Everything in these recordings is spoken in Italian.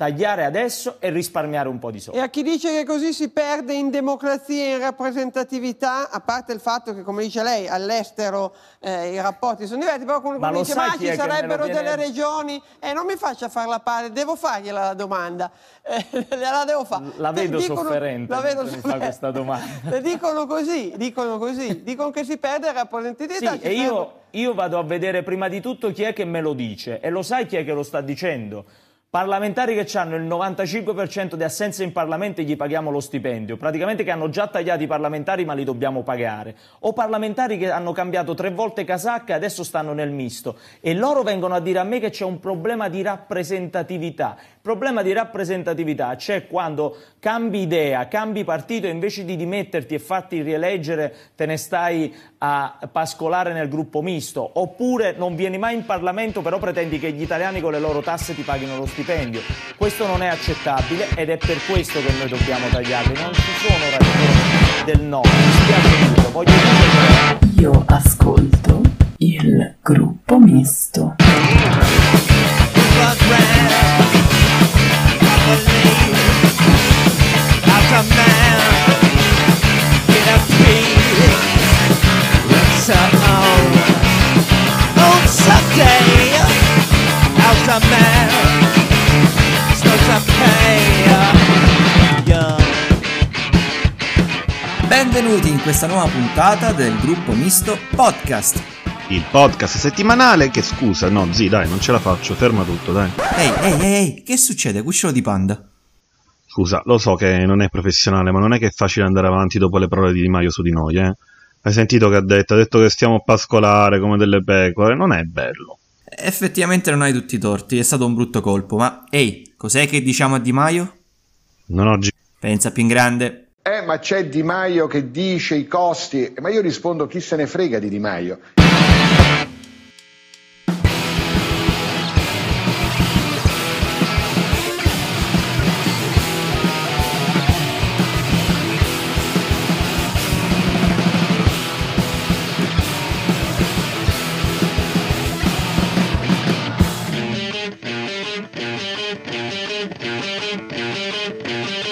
tagliare adesso e risparmiare un po' di soldi. E a chi dice che così si perde in democrazia e in rappresentatività, a parte il fatto che, come dice lei, all'estero eh, i rapporti sono diversi, però come, come dice, ma ci sarebbero viene... delle regioni, e eh, non mi faccia fare la parte, devo fargliela la domanda, eh, la devo fare. La vedo dicono, sofferente, la vedo sofferente. fa questa domanda. dicono così, dicono così, dicono che si perde la rappresentatività. Sì, e io, io vado a vedere prima di tutto chi è che me lo dice, e lo sai chi è che lo sta dicendo? Parlamentari che hanno il 95% di assenza in Parlamento e gli paghiamo lo stipendio, praticamente che hanno già tagliato i parlamentari ma li dobbiamo pagare, o parlamentari che hanno cambiato tre volte casacca e adesso stanno nel misto. E loro vengono a dire a me che c'è un problema di rappresentatività. Il problema di rappresentatività c'è quando cambi idea, cambi partito e invece di dimetterti e farti rieleggere te ne stai a pascolare nel gruppo misto, oppure non vieni mai in Parlamento però pretendi che gli italiani con le loro tasse ti paghino lo stipendio. Questo non è accettabile ed è per questo che noi dobbiamo tagliarli, non ci sono ragioni del no, mi spiace molto, voglio. Io ascolto il gruppo misto. Benvenuti in questa nuova puntata del gruppo misto podcast. Il podcast settimanale che scusa, no, zi, dai, non ce la faccio, ferma tutto, dai. Ehi, ehi, ehi, che succede? Cucciolo di panda. Scusa, lo so che non è professionale, ma non è che è facile andare avanti dopo le parole di Di Maio su di noi, eh? Hai sentito che ha detto? Ha detto che stiamo a pascolare come delle pecore, non è bello. Effettivamente non hai tutti i torti, è stato un brutto colpo, ma ehi, cos'è che diciamo a Di Maio? Non oggi. Pensa più in grande. Eh, ma c'è Di Maio che dice i costi, ma io rispondo chi se ne frega di Di Maio.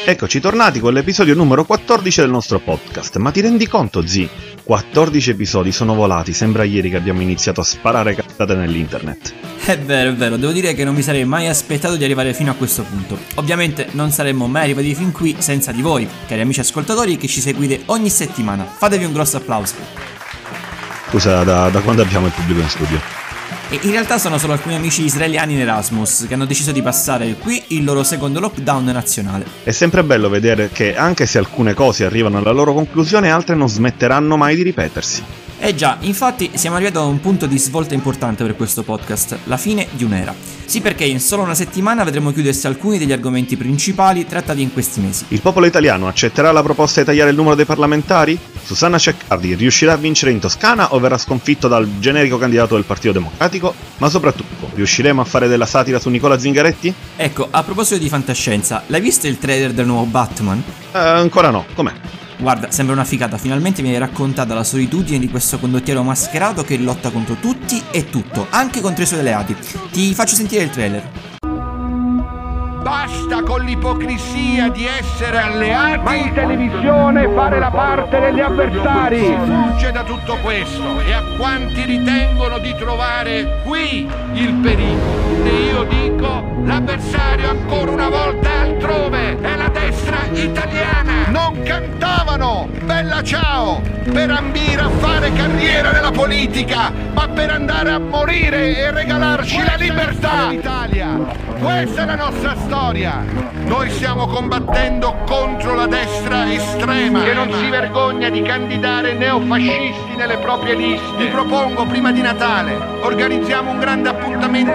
Eccoci tornati con l'episodio numero 14 del nostro podcast. Ma ti rendi conto, zi? 14 episodi sono volati, sembra ieri che abbiamo iniziato a sparare cazzate nell'internet. È vero, è vero, devo dire che non mi sarei mai aspettato di arrivare fino a questo punto. Ovviamente non saremmo mai arrivati fin qui senza di voi, cari amici ascoltatori che ci seguite ogni settimana. Fatevi un grosso applauso. Scusa, da, da quando abbiamo il pubblico in studio? E in realtà sono solo alcuni amici israeliani in Erasmus che hanno deciso di passare qui il loro secondo lockdown nazionale. È sempre bello vedere che anche se alcune cose arrivano alla loro conclusione, altre non smetteranno mai di ripetersi. Eh già, infatti siamo arrivati a un punto di svolta importante per questo podcast, la fine di un'era. Sì perché in solo una settimana vedremo chiudersi alcuni degli argomenti principali trattati in questi mesi. Il popolo italiano accetterà la proposta di tagliare il numero dei parlamentari? Susanna Ceccardi riuscirà a vincere in Toscana o verrà sconfitto dal generico candidato del Partito Democratico? Ma soprattutto, riusciremo a fare della satira su Nicola Zingaretti? Ecco, a proposito di fantascienza, l'hai visto il trailer del nuovo Batman? Eh, ancora no, com'è? Guarda, sembra una figata, finalmente mi hai raccontata la solitudine di questo condottiero mascherato che lotta contro tutti e tutto, anche contro i suoi alleati. Ti faccio sentire il trailer. Basta con l'ipocrisia di essere alleati. Ma in televisione fare la parte degli avversari. Si fugge da tutto questo e a quanti ritengono di trovare qui il pericolo. E io dico, l'avversario ancora una volta è altrove, è la destra italiana. Non cantavano Bella ciao per ambire a fare carriera nella politica, ma per andare a morire e regalarci la libertà. L'Italia. Questa è la nostra storia. Noi stiamo combattendo contro la destra estrema che non si vergogna di candidare neofascisti nelle proprie liste. Vi propongo prima di Natale organizziamo un grande appuntamento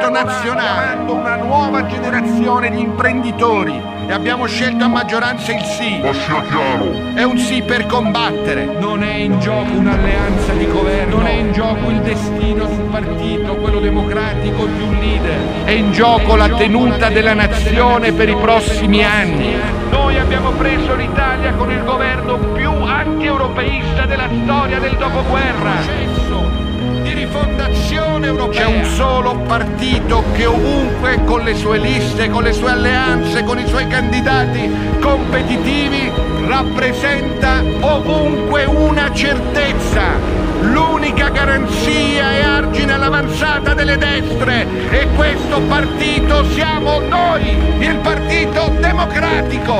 nazionale, una nuova generazione di imprenditori e abbiamo scelto a maggioranza il sì. Sia chiaro. È un sì per combattere. Non è in gioco un'alleanza di governo, non è in gioco il destino sul partito, quello democratico di un leader. È in gioco la tenuta tenuta della nazione per i prossimi anni. Noi abbiamo preso l'Italia con il governo più anti-europeista della storia del dopoguerra. Di rifondazione europea. C'è un solo partito che ovunque con le sue liste, con le sue alleanze, con i suoi candidati competitivi rappresenta ovunque una certezza. L'unica garanzia e argine all'avanzata delle destre e questo partito siamo noi, il Partito Democratico.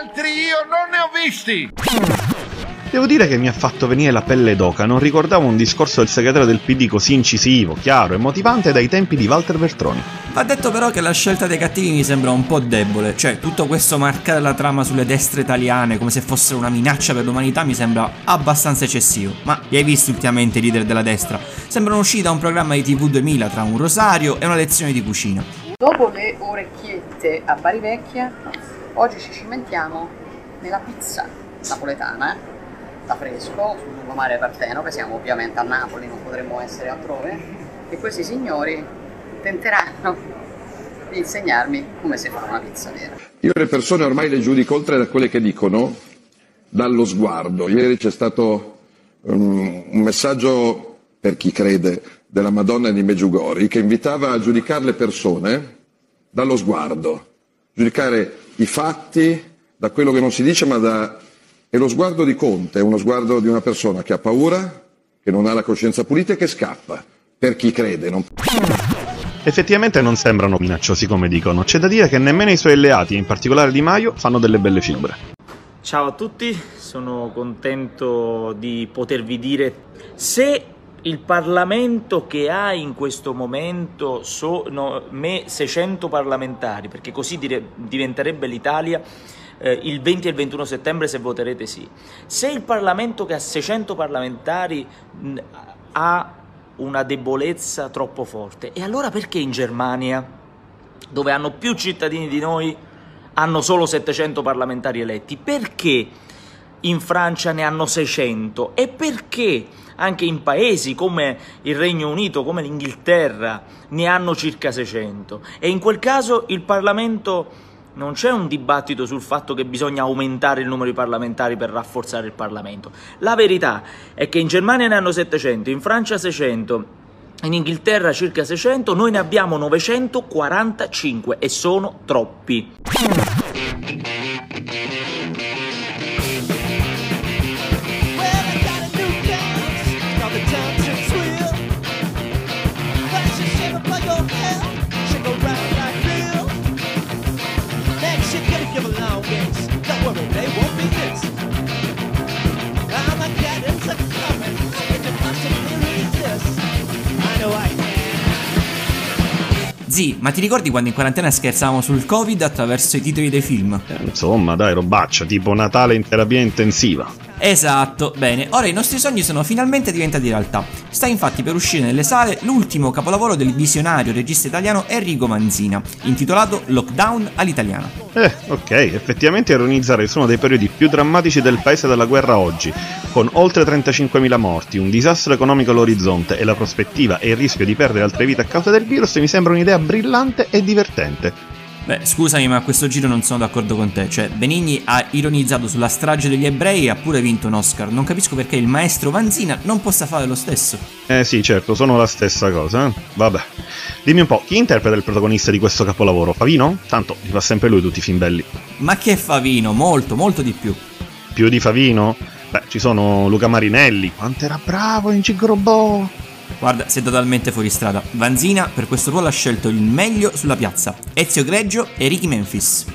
Altri io non ne ho visti! Devo dire che mi ha fatto venire la pelle d'oca, non ricordavo un discorso del segretario del PD così incisivo, chiaro e motivante dai tempi di Walter Veltroni. Va detto però che la scelta dei cattivi mi sembra un po' debole, cioè tutto questo marcare la trama sulle destre italiane come se fossero una minaccia per l'umanità mi sembra abbastanza eccessivo. Ma li hai visti ultimamente i leader della destra? Sembrano usciti da un programma di TV 2000 tra un rosario e una lezione di cucina. Dopo le orecchiette a Bari Vecchia, oggi ci cimentiamo nella pizza napoletana, eh? Da fresco, sul lungomare Partenope, siamo ovviamente a Napoli, non potremmo essere altrove, e questi signori tenteranno di insegnarmi come si fa una pizza vera. Io le persone ormai le giudico oltre da quelle che dicono, dallo sguardo. Ieri c'è stato um, un messaggio per chi crede della Madonna di Meggiugori che invitava a giudicare le persone dallo sguardo, giudicare i fatti da quello che non si dice ma da e lo sguardo di Conte è uno sguardo di una persona che ha paura, che non ha la coscienza pulita e che scappa. Per chi crede, non... Effettivamente non sembrano minacciosi come dicono. C'è da dire che nemmeno i suoi alleati, in particolare Di Maio, fanno delle belle figure. Ciao a tutti, sono contento di potervi dire se il Parlamento che ha in questo momento so, no, me 600 parlamentari, perché così dire, diventerebbe l'Italia, eh, il 20 e il 21 settembre se voterete sì. Se il Parlamento che ha 600 parlamentari mh, ha una debolezza troppo forte, e allora perché in Germania, dove hanno più cittadini di noi, hanno solo 700 parlamentari eletti? Perché in Francia ne hanno 600? E perché anche in paesi come il Regno Unito, come l'Inghilterra, ne hanno circa 600? E in quel caso il Parlamento non c'è un dibattito sul fatto che bisogna aumentare il numero di parlamentari per rafforzare il Parlamento. La verità è che in Germania ne hanno 700, in Francia 600, in Inghilterra circa 600, noi ne abbiamo 945 e sono troppi. Zì, ma ti ricordi quando in quarantena scherzavamo sul Covid attraverso i titoli dei film? Eh, insomma, dai, robaccia, tipo Natale in terapia intensiva. Esatto, bene, ora i nostri sogni sono finalmente diventati realtà. Sta infatti per uscire nelle sale l'ultimo capolavoro del visionario regista italiano Enrico Manzina, intitolato Lockdown all'italiana. Eh, ok, effettivamente ironizzare su uno dei periodi più drammatici del paese della guerra oggi, con oltre 35.000 morti, un disastro economico all'orizzonte e la prospettiva e il rischio di perdere altre vite a causa del virus mi sembra un'idea brillante e divertente. Beh, scusami, ma a questo giro non sono d'accordo con te. Cioè, Benigni ha ironizzato sulla strage degli ebrei e ha pure vinto un Oscar. Non capisco perché il maestro Vanzina non possa fare lo stesso. Eh sì, certo, sono la stessa cosa. Eh? Vabbè. Dimmi un po', chi interpreta il protagonista di questo capolavoro? Favino? Tanto mi fa sempre lui tutti i film belli. Ma che Favino? Molto, molto di più. Più di Favino? Beh, ci sono Luca Marinelli. Quanto era bravo in Gigrobò! Guarda, sei totalmente fuori strada. Vanzina per questo ruolo ha scelto il meglio sulla piazza, Ezio Greggio e Ricky Memphis.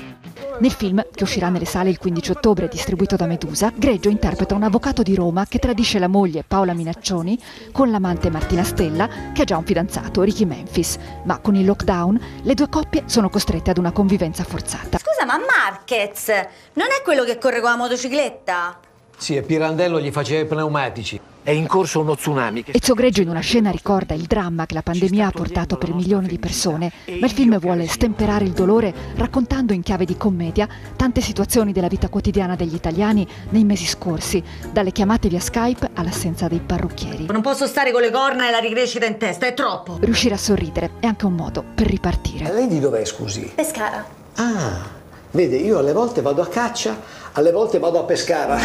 Nel film, che uscirà nelle sale il 15 ottobre, distribuito da Medusa, Greggio interpreta un avvocato di Roma che tradisce la moglie Paola Minaccioni con l'amante Martina Stella, che ha già un fidanzato, Ricky Memphis. Ma con il lockdown le due coppie sono costrette ad una convivenza forzata. Scusa, ma Marquez non è quello che corre con la motocicletta? Sì, e Pirandello gli faceva i pneumatici. È in corso uno tsunami. Che... Ezio Greggio in una scena ricorda il dramma che la pandemia ha portato per milioni di persone, ma il film vuole stemperare il dolore raccontando in chiave di commedia tante situazioni della vita quotidiana degli italiani nei mesi scorsi, dalle chiamate via Skype all'assenza dei parrucchieri. Non posso stare con le corna e la ricrescita in testa, è troppo. Riuscire a sorridere è anche un modo per ripartire. E lei di dov'è, scusi? Pescara. Ah, vede, io alle volte vado a caccia, alle volte vado a pescara.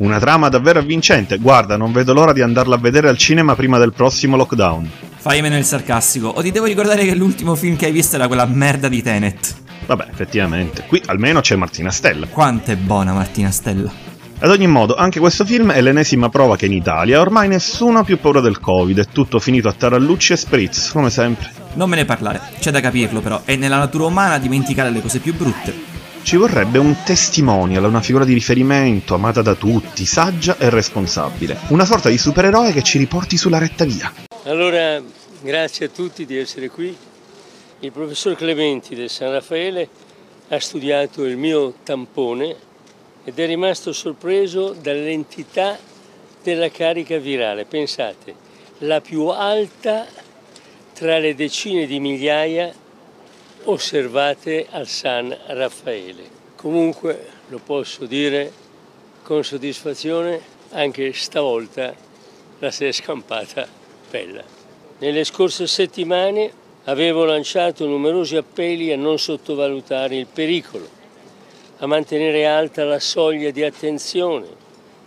Una trama davvero avvincente, guarda, non vedo l'ora di andarla a vedere al cinema prima del prossimo lockdown. Fai meno il sarcastico, o ti devo ricordare che l'ultimo film che hai visto era quella merda di Tenet. Vabbè, effettivamente, qui almeno c'è Martina Stella. Quanto è buona Martina Stella. Ad ogni modo, anche questo film è l'ennesima prova che in Italia ormai nessuno ha più paura del Covid, è tutto finito a tarallucci e spritz, come sempre. Non me ne parlare, c'è da capirlo però, è nella natura umana dimenticare le cose più brutte. Ci vorrebbe un testimonial, una figura di riferimento, amata da tutti, saggia e responsabile. Una sorta di supereroe che ci riporti sulla retta via. Allora, grazie a tutti di essere qui. Il professor Clementi del San Raffaele ha studiato il mio tampone ed è rimasto sorpreso dall'entità della carica virale. Pensate, la più alta tra le decine di migliaia osservate al San Raffaele. Comunque lo posso dire con soddisfazione, anche stavolta la si è scampata bella. Nelle scorse settimane avevo lanciato numerosi appelli a non sottovalutare il pericolo, a mantenere alta la soglia di attenzione,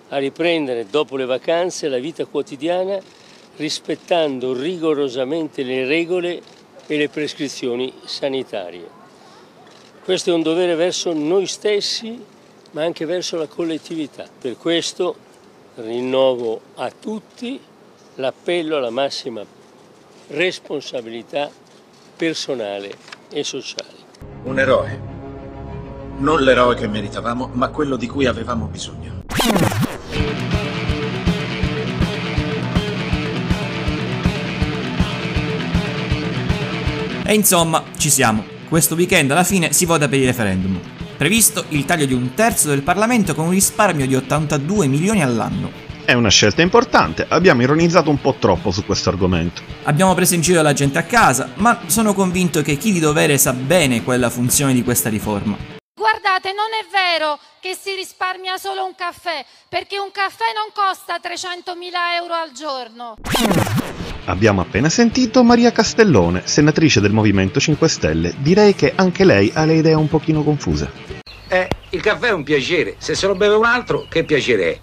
a riprendere dopo le vacanze la vita quotidiana rispettando rigorosamente le regole e le prescrizioni sanitarie. Questo è un dovere verso noi stessi, ma anche verso la collettività. Per questo rinnovo a tutti l'appello alla massima responsabilità personale e sociale. Un eroe. Non l'eroe che meritavamo, ma quello di cui avevamo bisogno. E insomma, ci siamo. Questo weekend alla fine si vota per il referendum. Previsto il taglio di un terzo del Parlamento con un risparmio di 82 milioni all'anno. È una scelta importante, abbiamo ironizzato un po' troppo su questo argomento. Abbiamo preso in giro la gente a casa, ma sono convinto che chi di dovere sa bene qual è la funzione di questa riforma. Guardate, non è vero che si risparmia solo un caffè, perché un caffè non costa 300.000 euro al giorno. Abbiamo appena sentito Maria Castellone, senatrice del Movimento 5 Stelle. Direi che anche lei ha le idee un pochino confuse. Eh, il caffè è un piacere, se se lo beve un altro, che piacere è?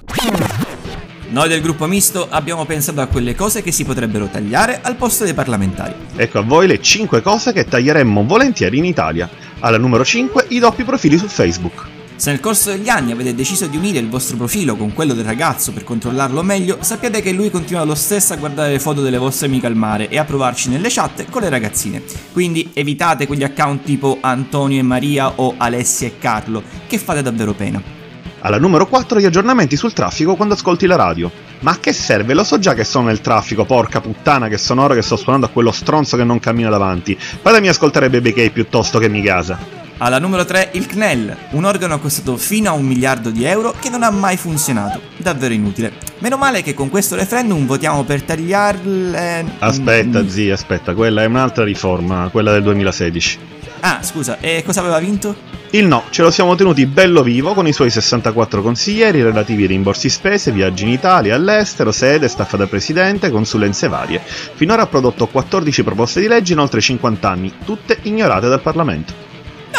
Noi del gruppo misto abbiamo pensato a quelle cose che si potrebbero tagliare al posto dei parlamentari. Ecco a voi le 5 cose che taglieremmo volentieri in Italia. Alla numero 5 i doppi profili su Facebook. Se nel corso degli anni avete deciso di unire il vostro profilo con quello del ragazzo per controllarlo meglio, sappiate che lui continua lo stesso a guardare le foto delle vostre amiche al mare e a provarci nelle chat con le ragazzine. Quindi evitate quegli account tipo Antonio e Maria o Alessia e Carlo, che fate davvero pena. Alla numero 4 gli aggiornamenti sul traffico quando ascolti la radio. Ma a che serve? Lo so già che sono nel traffico, porca puttana che sono ora che sto suonando a quello stronzo che non cammina davanti. Fatemi ascoltare Baby K piuttosto che mi casa. Alla numero 3 il CNEL, un organo costato fino a un miliardo di euro che non ha mai funzionato. Davvero inutile. Meno male che con questo referendum votiamo per tagliarle... Aspetta, zia, aspetta, quella è un'altra riforma, quella del 2016. Ah, scusa, e cosa aveva vinto? Il no, ce lo siamo tenuti bello vivo con i suoi 64 consiglieri relativi ai rimborsi spese, viaggi in Italia, all'estero, sede, staffa da presidente, consulenze varie. Finora ha prodotto 14 proposte di legge in oltre 50 anni, tutte ignorate dal Parlamento.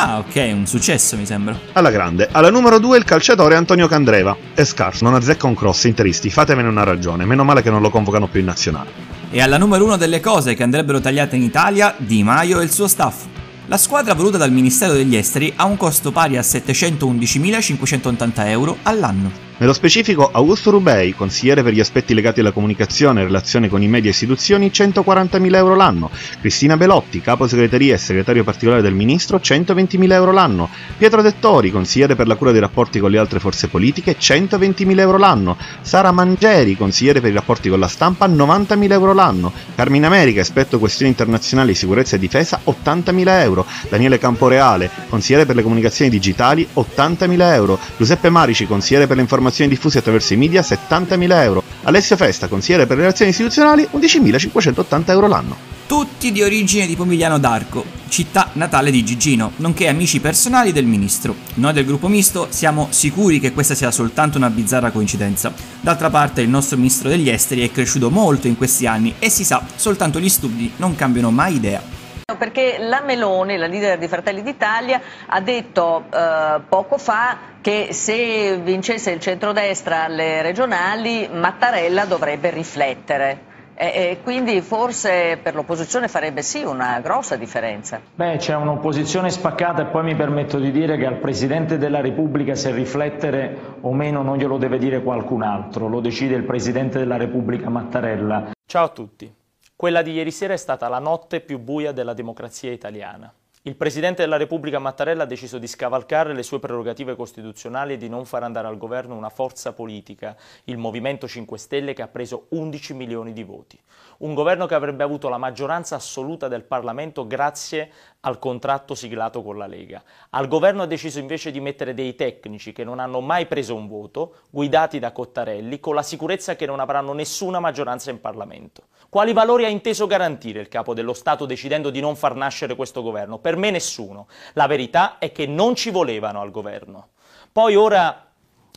Ah, ok, un successo mi sembra. Alla grande. Alla numero 2 il calciatore Antonio Candreva. È scarso, non azzecca un cross, interisti, fatemene una ragione. Meno male che non lo convocano più in nazionale. E alla numero 1 delle cose che andrebbero tagliate in Italia, Di Maio e il suo staff. La squadra voluta dal Ministero degli Esteri ha un costo pari a 711.580 euro all'anno. Nello specifico, Augusto Rubei, consigliere per gli aspetti legati alla comunicazione e relazione con i media e istituzioni, 140.000 euro l'anno. Cristina Belotti, capo segreteria e segretario particolare del ministro, 120.000 euro l'anno. Pietro Dettori, consigliere per la cura dei rapporti con le altre forze politiche, 120.000 euro l'anno. Sara Mangeri, consigliere per i rapporti con la stampa, 90.000 euro l'anno. Carmine America, esperto questioni internazionali, sicurezza e difesa, 80.000 euro. Daniele Camporeale, consigliere per le comunicazioni digitali, 80.000 euro. Giuseppe Marici, consigliere per le informazioni informazioni diffuse attraverso i media 70.000 euro. Alessio Festa, consigliere per le relazioni istituzionali, 11.580 euro l'anno. Tutti di origine di Pomigliano d'Arco, città natale di Gigino, nonché amici personali del ministro. Noi del gruppo misto siamo sicuri che questa sia soltanto una bizzarra coincidenza. D'altra parte il nostro ministro degli esteri è cresciuto molto in questi anni e si sa, soltanto gli studi non cambiano mai idea. Perché la Meloni, la leader di Fratelli d'Italia, ha detto eh, poco fa che se vincesse il centrodestra alle regionali Mattarella dovrebbe riflettere. E, quindi forse per l'opposizione farebbe sì una grossa differenza. Beh, c'è un'opposizione spaccata e poi mi permetto di dire che al Presidente della Repubblica se riflettere o meno non glielo deve dire qualcun altro, lo decide il Presidente della Repubblica Mattarella. Ciao a tutti. Quella di ieri sera è stata la notte più buia della democrazia italiana. Il Presidente della Repubblica Mattarella ha deciso di scavalcare le sue prerogative costituzionali e di non far andare al governo una forza politica, il Movimento 5 Stelle, che ha preso 11 milioni di voti. Un governo che avrebbe avuto la maggioranza assoluta del Parlamento grazie al contratto siglato con la Lega. Al governo ha deciso invece di mettere dei tecnici che non hanno mai preso un voto, guidati da Cottarelli, con la sicurezza che non avranno nessuna maggioranza in Parlamento. Quali valori ha inteso garantire il capo dello Stato decidendo di non far nascere questo governo? Per me nessuno. La verità è che non ci volevano al governo. Poi ora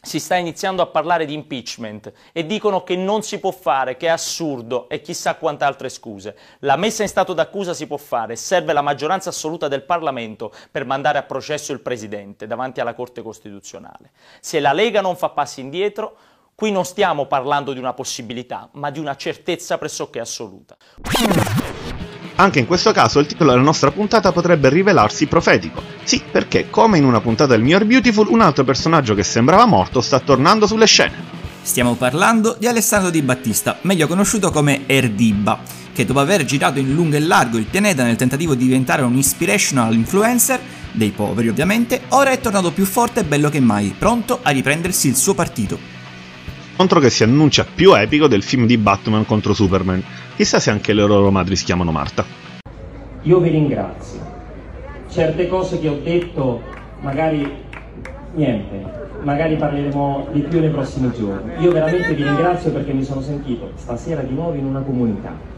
si sta iniziando a parlare di impeachment e dicono che non si può fare, che è assurdo e chissà quante altre scuse. La messa in stato d'accusa si può fare, serve la maggioranza assoluta del Parlamento per mandare a processo il Presidente davanti alla Corte Costituzionale. Se la Lega non fa passi indietro, Qui non stiamo parlando di una possibilità, ma di una certezza pressoché assoluta. Anche in questo caso il titolo della nostra puntata potrebbe rivelarsi profetico. Sì, perché come in una puntata del Miglior Beautiful, un altro personaggio che sembrava morto sta tornando sulle scene. Stiamo parlando di Alessandro Di Battista, meglio conosciuto come Erdiba, che dopo aver girato in lungo e largo il pianeta nel tentativo di diventare un inspirational influencer, dei poveri ovviamente, ora è tornato più forte e bello che mai, pronto a riprendersi il suo partito scontro che si annuncia più epico del film di Batman contro Superman. Chissà se anche le loro madri si chiamano Marta. Io vi ringrazio. Certe cose che ho detto, magari niente, magari parleremo di più nei prossimi giorni. Io veramente vi ringrazio perché mi sono sentito stasera di nuovo in una comunità.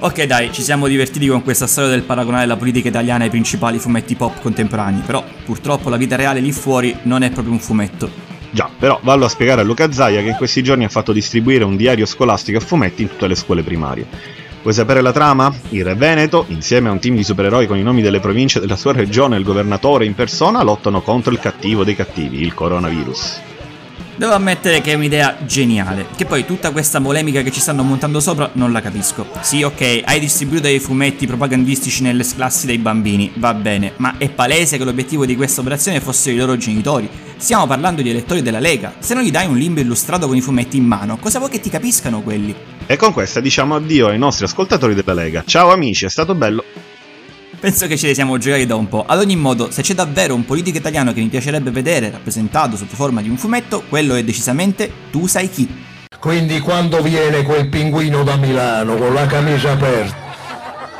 Ok dai, ci siamo divertiti con questa storia del paragonare la politica italiana ai principali fumetti pop contemporanei, però purtroppo la vita reale lì fuori non è proprio un fumetto. Già, però vallo a spiegare a Luca Zaia che in questi giorni ha fatto distribuire un diario scolastico a fumetti in tutte le scuole primarie. Vuoi sapere la trama? Il Re Veneto, insieme a un team di supereroi con i nomi delle province della sua regione e il governatore in persona, lottano contro il cattivo dei cattivi, il coronavirus. Devo ammettere che è un'idea geniale, che poi tutta questa polemica che ci stanno montando sopra non la capisco. Sì, ok, hai distribuito dei fumetti propagandistici nelle classi dei bambini, va bene, ma è palese che l'obiettivo di questa operazione fossero i loro genitori. Stiamo parlando di elettori della Lega. Se non gli dai un limbo illustrato con i fumetti in mano, cosa vuoi che ti capiscano quelli? E con questa diciamo addio ai nostri ascoltatori della Lega. Ciao amici, è stato bello. Penso che ce li siamo giocati da un po'. Ad ogni modo, se c'è davvero un politico italiano che mi piacerebbe vedere rappresentato sotto forma di un fumetto, quello è decisamente Tu sai chi. Quindi quando viene quel pinguino da Milano con la camicia aperta,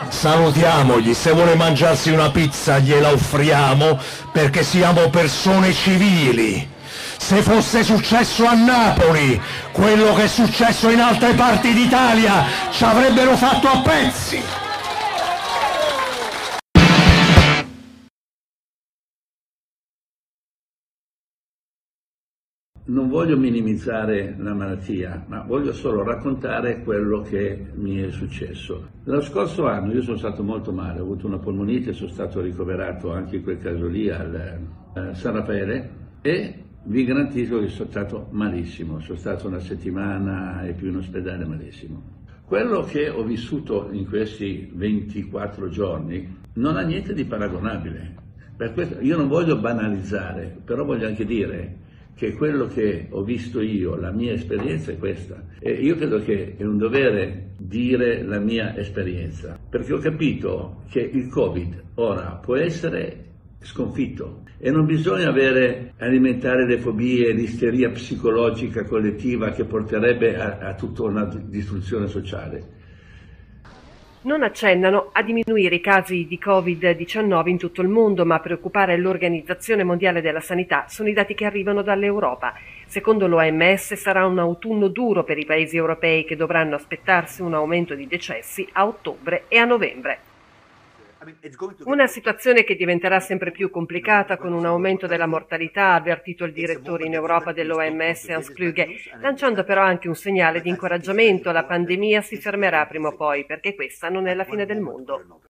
salutiamogli, se vuole mangiarsi una pizza gliela offriamo perché siamo persone civili. Se fosse successo a Napoli, quello che è successo in altre parti d'Italia, ci avrebbero fatto a pezzi. Non voglio minimizzare la malattia, ma voglio solo raccontare quello che mi è successo. Lo scorso anno io sono stato molto male, ho avuto una polmonite, sono stato ricoverato anche in quel caso lì al, a San Raffaele e vi garantisco che sono stato malissimo, sono stato una settimana e più in ospedale malissimo. Quello che ho vissuto in questi 24 giorni non ha niente di paragonabile. Per questo io non voglio banalizzare, però voglio anche dire che quello che ho visto io, la mia esperienza è questa. E io credo che è un dovere dire la mia esperienza, perché ho capito che il Covid ora può essere sconfitto e non bisogna avere, alimentare le fobie, l'isteria psicologica collettiva che porterebbe a, a tutta una distruzione sociale non accennano a diminuire i casi di Covid-19 in tutto il mondo, ma a preoccupare l'Organizzazione Mondiale della Sanità sono i dati che arrivano dall'Europa. Secondo l'OMS sarà un autunno duro per i paesi europei che dovranno aspettarsi un aumento di decessi a ottobre e a novembre. Una situazione che diventerà sempre più complicata con un aumento della mortalità, ha avvertito il direttore in Europa dell'OMS Hans Kluge, lanciando però anche un segnale di incoraggiamento. La pandemia si fermerà prima o poi, perché questa non è la fine del mondo.